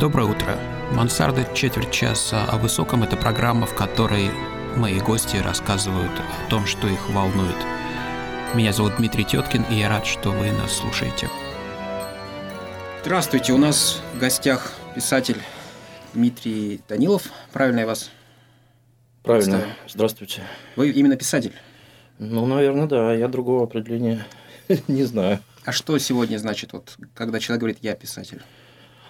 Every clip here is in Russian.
Доброе утро. Мансарда четверть часа о высоком – это программа, в которой мои гости рассказывают о том, что их волнует. Меня зовут Дмитрий Теткин, и я рад, что вы нас слушаете. Здравствуйте, у нас в гостях писатель Дмитрий Данилов. Правильно я вас Правильно. Ставим? Здравствуйте. Вы именно писатель? Ну, наверное, да. Я другого определения не знаю. А что сегодня значит, вот, когда человек говорит «я писатель»?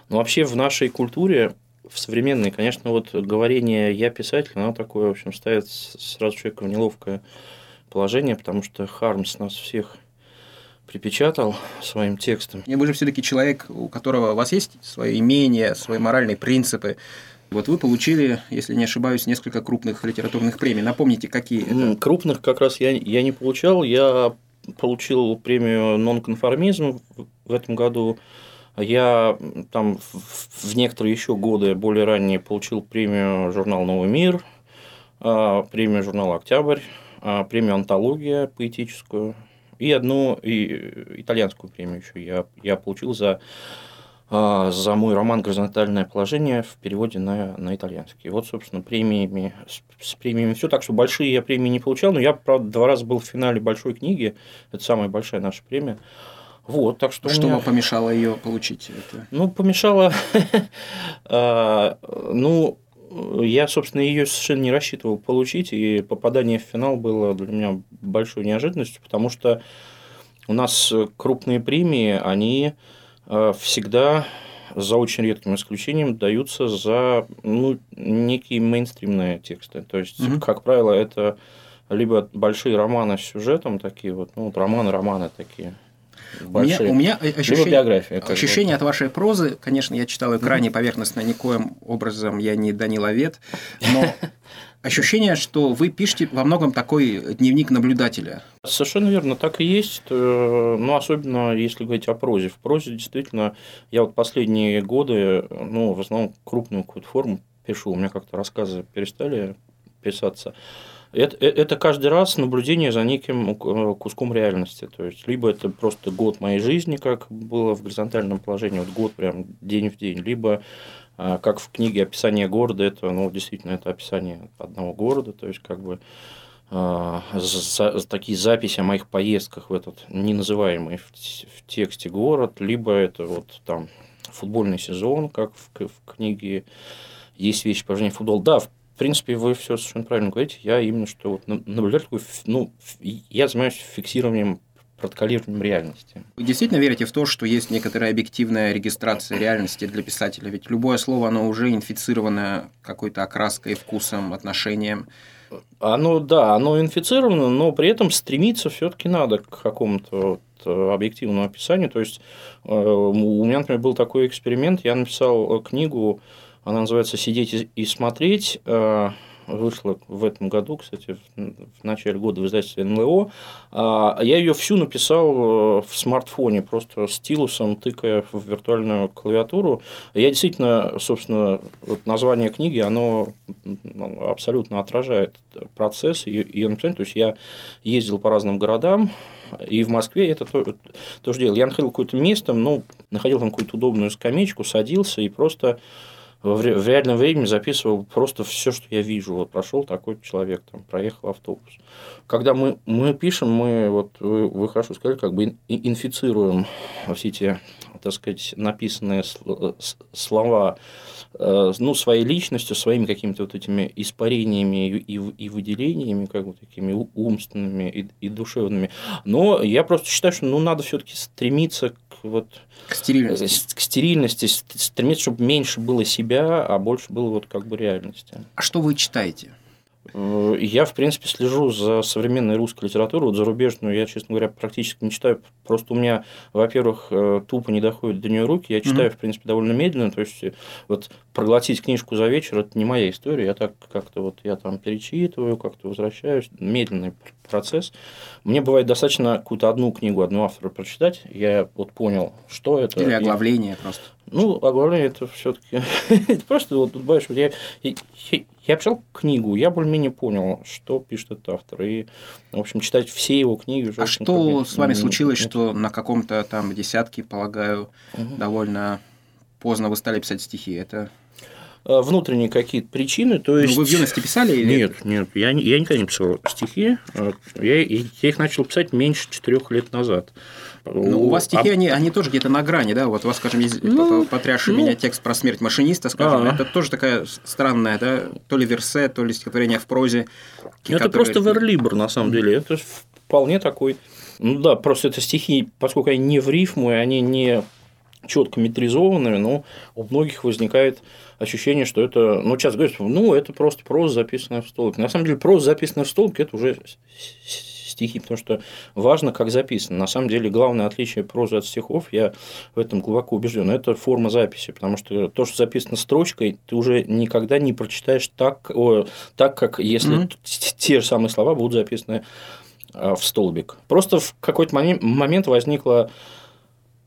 Ну, вообще в нашей культуре, в современной, конечно, вот говорение «я писатель», оно такое, в общем, ставит сразу человека в неловкое положение, потому что Хармс нас всех припечатал своим текстом. И вы же все-таки человек, у которого у вас есть свое имение, свои моральные принципы. Вот вы получили, если не ошибаюсь, несколько крупных литературных премий. Напомните, какие это? Крупных как раз я, я не получал. Я получил премию «Нонконформизм» в этом году. Я там в некоторые еще годы, более ранние, получил премию журнал «Новый мир», а, премию журнала «Октябрь», а, премию «Антология» поэтическую и одну и итальянскую премию еще я, я получил за, а, за мой роман «Горизонтальное положение» в переводе на, на итальянский. Вот, собственно, премиями, с, с премиями все. Так что большие я премии не получал, но я, правда, два раза был в финале большой книги. Это самая большая наша премия. Вот, так что. Что меня... помешало ее получить? Это? Ну, помешало. А, ну, я, собственно, ее совершенно не рассчитывал получить, и попадание в финал было для меня большой неожиданностью, потому что у нас крупные премии, они а, всегда за очень редким исключением даются за ну, некие мейнстримные тексты. То есть, угу. как правило, это либо большие романы с сюжетом, такие вот, ну, вот романы-романы такие, большие. У меня, у меня ощущение, биография, ощущение от вашей прозы, конечно, я читал ее крайне поверхностно, никоим образом я не Даниловед, но ощущение, что вы пишете во многом такой дневник наблюдателя. Совершенно верно, так и есть. Э, ну, особенно если говорить о прозе. В прозе действительно я вот последние годы, ну, в основном крупную какую-то форму пишу. У меня как-то рассказы перестали писаться. Это, э, это каждый раз наблюдение за неким э, куском реальности. То есть, либо это просто год моей жизни, как было в горизонтальном положении, вот год прям день в день, либо э, как в книге описание города, это, ну, действительно, это описание одного города, то есть, как бы за, за, такие записи о моих поездках в этот неназываемый в, в тексте город, либо это вот там футбольный сезон, как в, в книге есть вещи по футбол. Да, в в принципе, вы все совершенно правильно говорите. Я именно что вот наблюдатель, ну, я занимаюсь фиксированием протоколированием реальности. Вы действительно верите в то, что есть некоторая объективная регистрация реальности для писателя? Ведь любое слово, оно уже инфицировано какой-то окраской, вкусом, отношением. Оно, да, оно инфицировано, но при этом стремиться все-таки надо к какому-то вот объективному описанию. То есть, э, у меня, например, был такой эксперимент, я написал книгу она называется «Сидеть и смотреть». Э, вышла в этом году, кстати, в начале года в издательстве НЛО. А, я ее всю написал э, в смартфоне, просто стилусом, тыкая в виртуальную клавиатуру. Я действительно, собственно, вот название книги, оно ну, абсолютно отражает процесс ее написания. То есть, я ездил по разным городам, и в Москве это то, тоже делал. Я находил какое-то место, ну, находил там какую-то удобную скамеечку, садился и просто в реальном времени записывал просто все, что я вижу. Вот прошел такой человек, там, проехал автобус. Когда мы, мы пишем, мы, вот вы, вы хорошо сказали, как бы инфицируем все эти, так сказать, написанные слова э, ну, своей личностью, своими какими-то вот этими испарениями и, и выделениями, как бы такими умственными и, и душевными. Но я просто считаю, что ну, надо все-таки стремиться вот к стерильности. К стерильности, стремиться, чтобы меньше было себя, а больше было вот как бы реальности. А что вы читаете? Э, я, в принципе, слежу за современной русской литературой, вот зарубежную я, честно говоря, практически не читаю. Просто у меня, во-первых, э, тупо не доходит до нее руки. Я читаю, mm-hmm. в принципе, довольно медленно. То есть, вот проглотить книжку за вечер – это не моя история. Я так как-то вот, я там перечитываю, как-то возвращаюсь. Медленный процесс. Мне бывает достаточно какую-то одну книгу, одну автора прочитать. Я вот понял, что это. Или оглавление я... просто. Ну, оглавление это все-таки. это просто вот, знаешь, я, я, я читал книгу, я более-менее понял, что пишет этот автор. И, в общем, читать все его книги уже. А что с вами случилось, что на каком-то там десятке, полагаю, угу. довольно поздно вы стали писать стихи? Это внутренние какие-то причины. То есть... Ну, вы в юности писали? Или... Нет, нет, я, я никогда не писал стихи. Э, я, я их начал писать меньше четырех лет назад. Ну, у вас стихи, а... они, они тоже где-то на грани, да? Вот у вас, скажем, есть ну, потрясший ну... меня текст про смерть машиниста, скажем, А-а-а. это тоже такая странная, да? То ли версе, то ли стихотворение в прозе. Это которые... просто верлибр, на самом деле. Это вполне такой... Ну да, просто это стихи, поскольку они не в рифму, и они не четко метризованными, но у многих возникает ощущение, что это, ну, сейчас говорят, ну, это просто проза, записанная в столбик. На самом деле, проза, записанная в столбик, это уже стихи, потому что важно, как записано. На самом деле, главное отличие прозы от стихов, я в этом глубоко убежден, это форма записи, потому что то, что записано строчкой, ты уже никогда не прочитаешь так, о, так как если mm-hmm. те же самые слова будут записаны а, в столбик. Просто в какой-то момент возникла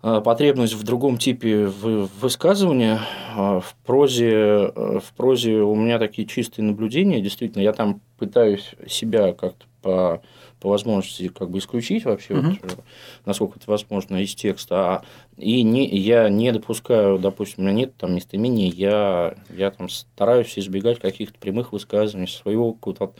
потребность в другом типе высказывания. Э, в прозе, э, в прозе у меня такие чистые наблюдения. Действительно, я там пытаюсь себя как-то по, по возможности как бы исключить вообще, угу. вот, насколько это возможно, из текста. А, и не, я не допускаю, допустим, у меня нет там местоимения, я, я там стараюсь избегать каких-то прямых высказываний, своего какого-то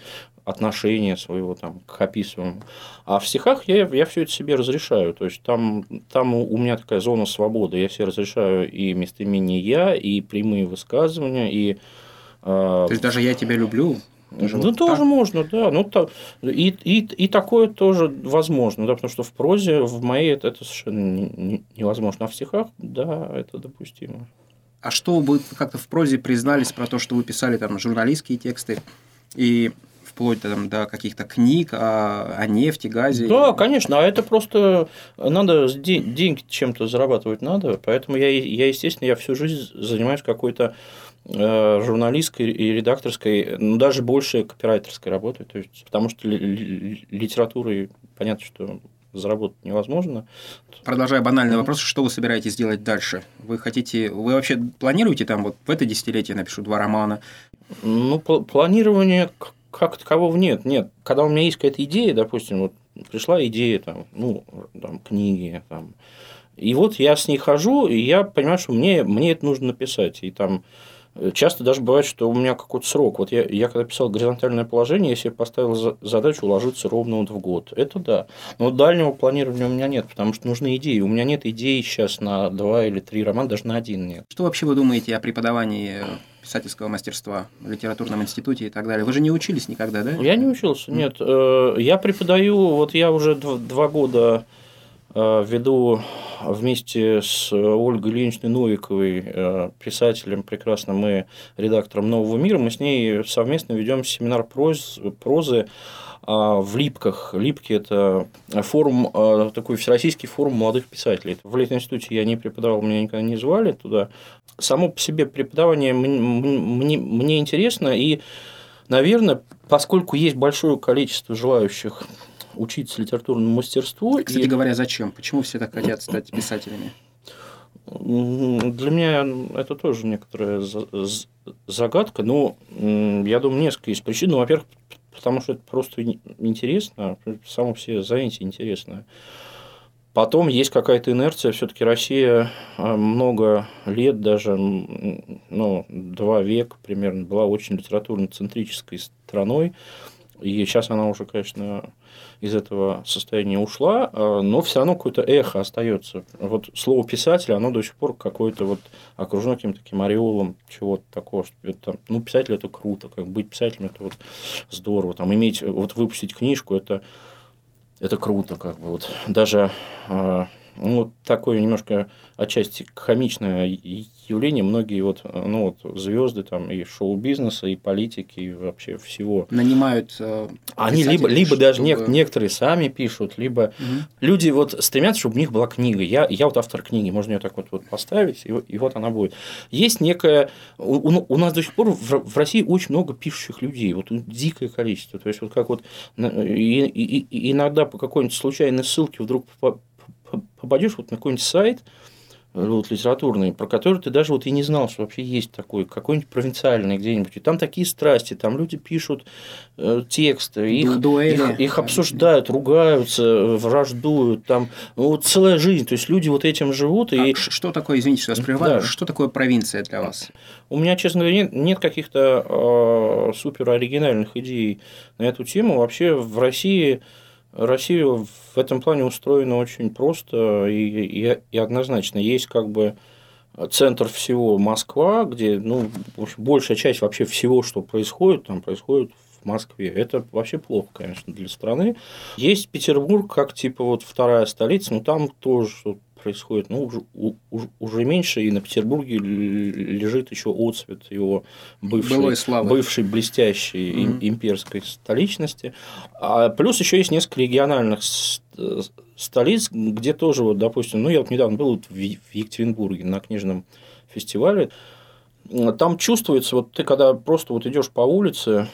отношения своего там, к описываемому. А в стихах я, я все это себе разрешаю. То есть там, там у меня такая зона свободы. Я себе разрешаю и местоимение я, и прямые высказывания, и. Э... То есть даже я тебя люблю. Даже ну, тоже так? можно, да. Ну, то, и, и, и такое тоже возможно, да, потому что в прозе, в моей это, это совершенно невозможно. А в стихах, да, это допустимо. А что вы как-то в прозе признались про то, что вы писали там журналистские тексты, и вплоть там, до каких-то книг о, о нефти, газе. Да, конечно, а это просто надо деньги чем-то зарабатывать надо, поэтому я, я естественно, я всю жизнь занимаюсь какой-то журналистской и редакторской, ну, даже больше копирайтерской работой, то есть, потому что литературой понятно, что заработать невозможно. Продолжая банальный вопрос, что вы собираетесь делать дальше? Вы хотите, вы вообще планируете там вот в это десятилетие напишу два романа? Ну, планирование как такового нет. Нет. Когда у меня есть какая-то идея, допустим, вот пришла идея, там, ну, там, книги, там, и вот я с ней хожу, и я понимаю, что мне, мне это нужно написать. И там часто даже бывает, что у меня какой-то срок. Вот я, я когда писал горизонтальное положение, я себе поставил задачу уложиться ровно вот в год. Это да. Но дальнего планирования у меня нет, потому что нужны идеи. У меня нет идей сейчас на два или три романа, даже на один нет. Что вообще вы думаете о преподавании писательского мастерства в литературном институте и так далее. Вы же не учились никогда, да? Я не учился, нет. Э, я преподаю, вот я уже два года э, веду вместе с Ольгой Ильиничной Новиковой, э, писателем прекрасным и редактором «Нового мира», мы с ней совместно ведем семинар проз, прозы в Липках. Липки – это форум, такой всероссийский форум молодых писателей. В летнем институте я не преподавал, меня никогда не звали туда само по себе преподавание мне интересно, и, наверное, поскольку есть большое количество желающих учиться литературному мастерству. Кстати и... говоря, зачем? Почему все так хотят стать писателями? Для меня это тоже некоторая загадка, но я думаю, несколько есть причин. Ну, во-первых, потому что это просто интересно, само все занятие интересное. Потом есть какая-то инерция, все-таки Россия а, много лет, даже ну, два века примерно, была очень литературно-центрической страной. И сейчас она уже, конечно, из этого состояния ушла, а, но все равно какое-то эхо остается. Вот слово писатель, оно до сих пор какое-то вот окружено каким-то таким ореолом чего-то такого, что это, ну, писатель это круто, как быть писателем это вот здорово, там иметь, вот выпустить книжку, это это круто, как бы вот даже ну, такое немножко отчасти комичное явление. Многие вот, ну, вот звезды там и шоу-бизнеса, и политики, и вообще всего. Нанимают. Э, Они либо, либо чтобы... даже нек- некоторые сами пишут, либо угу. люди вот стремятся, чтобы у них была книга. Я, я вот автор книги, можно ее так вот, вот поставить, и, и вот она будет. Есть некая. У, у нас до сих пор в, в России очень много пишущих людей, вот дикое количество. То есть, вот как вот и, и иногда по какой-нибудь случайной ссылке вдруг попадешь вот на какой-нибудь сайт, вот, литературные, про которые ты даже вот и не знал, что вообще есть такой, какой-нибудь провинциальный где-нибудь. И там такие страсти, там люди пишут э, тексты, их, их, их обсуждают, ругаются, враждуют, там ну, вот целая жизнь. То есть люди вот этим живут. И... А что такое, извините, что я прерываю, да. что такое провинция для вас? У меня, честно говоря, нет, нет каких-то э, супер оригинальных идей на эту тему. Вообще в России Россия в этом плане устроена очень просто и, и, и однозначно. Есть как бы центр всего Москва, где ну, большая часть вообще всего, что происходит, там происходит в Москве. Это вообще плохо, конечно, для страны. Есть Петербург, как типа вот вторая столица, но там тоже происходит, ну, уже, уже, меньше, и на Петербурге лежит еще отцвет его бывшей, бывшей блестящей mm-hmm. имперской столичности. А плюс еще есть несколько региональных столиц, где тоже, вот, допустим, ну, я вот недавно был в Екатеринбурге на книжном фестивале, там чувствуется, вот ты когда просто вот идешь по улице,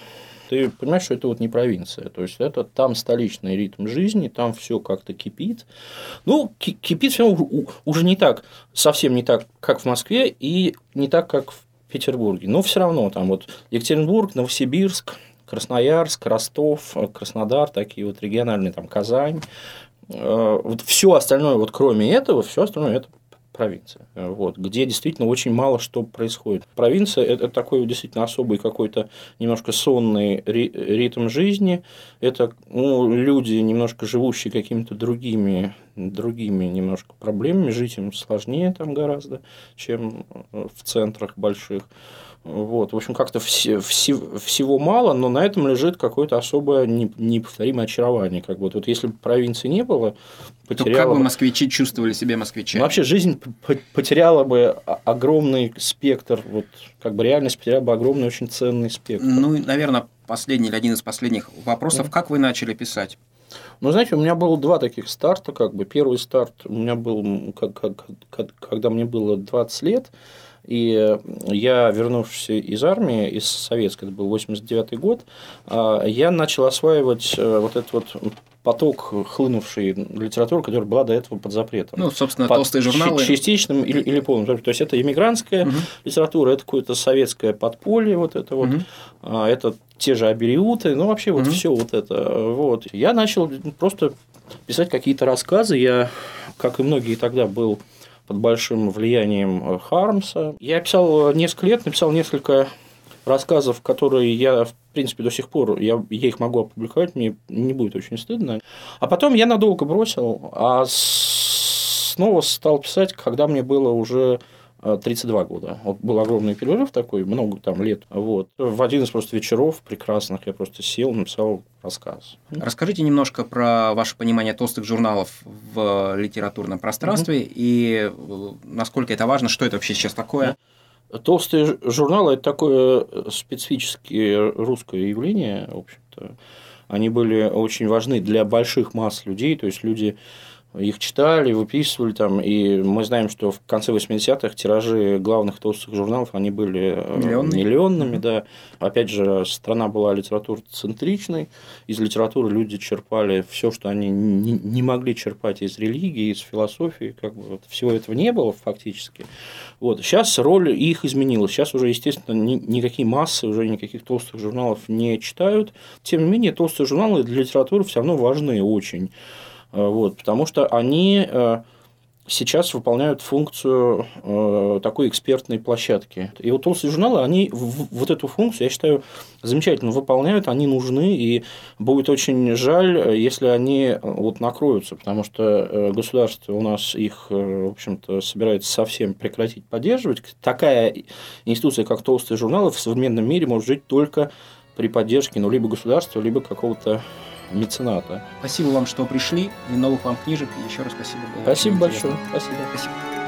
ты понимаешь, что это вот не провинция. То есть это там столичный ритм жизни, там все как-то кипит. Ну, кипит все уже не так, совсем не так, как в Москве, и не так, как в Петербурге. Но все равно там вот Екатеринбург, Новосибирск, Красноярск, Ростов, Краснодар, такие вот региональные, там Казань. Э, вот все остальное, вот кроме этого, все остальное это провинция, вот, где действительно очень мало что происходит. Провинция – это такой действительно особый какой-то немножко сонный ритм жизни, это ну, люди, немножко живущие какими-то другими, другими немножко проблемами, жить им сложнее там гораздо, чем в центрах больших. Вот, в общем, как-то все, все, всего мало, но на этом лежит какое-то особое неповторимое очарование. Как бы. Вот если бы провинции не было, потеряла... То как бы москвичи чувствовали себя москвичами? Ну, вообще жизнь потеряла бы огромный спектр, вот как бы реальность потеряла бы огромный очень ценный спектр. Ну, наверное, последний или один из последних вопросов. Mm. Как вы начали писать? Ну, знаете, у меня было два таких старта, как бы. Первый старт у меня был, как, как, как, когда мне было 20 лет, и я, вернувшись из армии, из советской, это был 89 год, а, я начал осваивать э, вот этот вот поток хлынувшей литературы, которая была до этого под запретом. Ну, собственно, под толстые журналы. Частичным или, или полным. То есть, это иммигрантская угу. литература, это какое-то советское подполье, вот это вот, угу. это те же абериуты, ну, вообще вот угу. все вот это. Вот. Я начал просто писать какие-то рассказы. Я, как и многие тогда, был под большим влиянием э, Хармса. Я писал э, несколько лет, написал несколько рассказов, которые я, в принципе, до сих пор, я, я их могу опубликовать, мне не будет очень стыдно. А потом я надолго бросил, а снова стал писать, когда мне было уже 32 э, года. Вот был огромный перерыв такой, много там лет. Вот. В один из просто вечеров прекрасных я просто сел, написал рассказ. Расскажите немножко про ваше понимание толстых журналов в литературном пространстве угу. и э, насколько это важно, что это вообще сейчас такое. Толстые журналы – это такое специфическое русское явление, в общем-то. Они были очень важны для больших масс людей, то есть люди их читали, выписывали там, и мы знаем, что в конце 80-х тиражи главных толстых журналов, они были э, Миллионные. миллионными, да. Опять же, страна была литературоцентричной, из литературы люди черпали все, что они не, не могли черпать из религии, из философии, как бы вот, всего этого не было фактически. Вот. Сейчас роль их изменилась, сейчас уже, естественно, ни, никакие массы, уже никаких толстых журналов не читают, тем не менее, толстые журналы для литературы все равно важны очень. Э, вот, потому что они э, сейчас выполняют функцию э, такой экспертной площадки. И вот толстые журналы, они вот эту функцию, я считаю, замечательно выполняют, они нужны, и будет очень жаль, если они вот накроются, потому что государство у нас их, в общем-то, собирается совсем прекратить поддерживать. Такая институция, как толстые журналы, в современном мире может жить только при поддержке ну, либо государства, либо какого-то мецената. Спасибо вам, что пришли, и новых вам книжек. И еще раз спасибо. Было спасибо большое. Спасибо. спасибо.